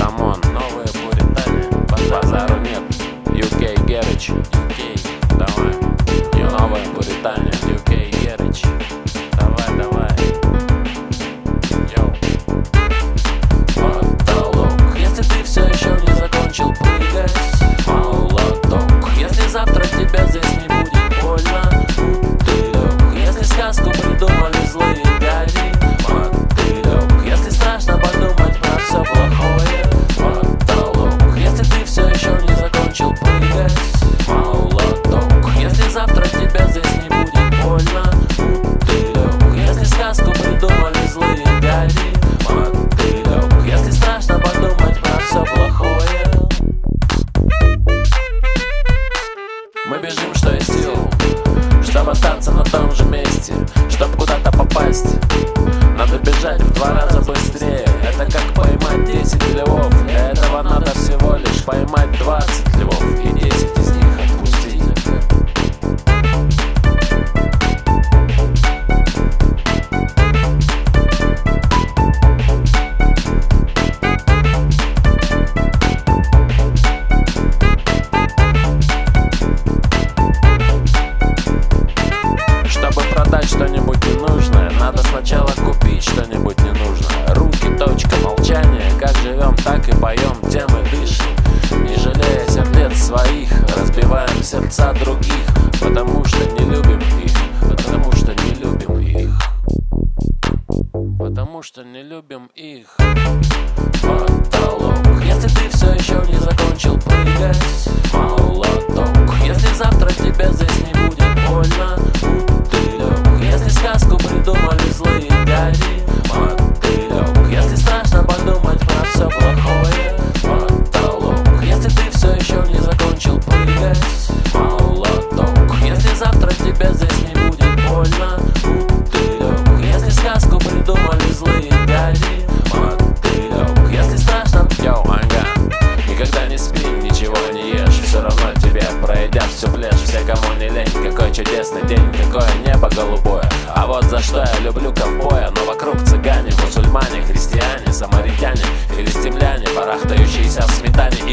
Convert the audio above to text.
Камон, новые пуритане Базару нет. UK Герыч. UK, давай придумали злые дяди. Мотылек Если страшно подумать про все плохое. Мы бежим, что есть сил Чтобы остаться на том же месте Чтоб куда-то попасть. Надо бежать в два раза быстрее. Это как поймать 10 львов. Этого Потому что не любим их. Потолок. Если ты все еще не закончил прыгать Молоток. Если завтра тебя здесь не придумали злые дяди. Мотылек Если страшно Йоу, ага Никогда не спи, ничего не ешь Все равно тебе пройдет всю плешь. Все, кому не лень, какой чудесный день Какое небо голубое. А вот за что я люблю ковбоя Но вокруг цыгане, мусульмане, христиане Самаритяне, филистимляне Барахтающиеся в сметане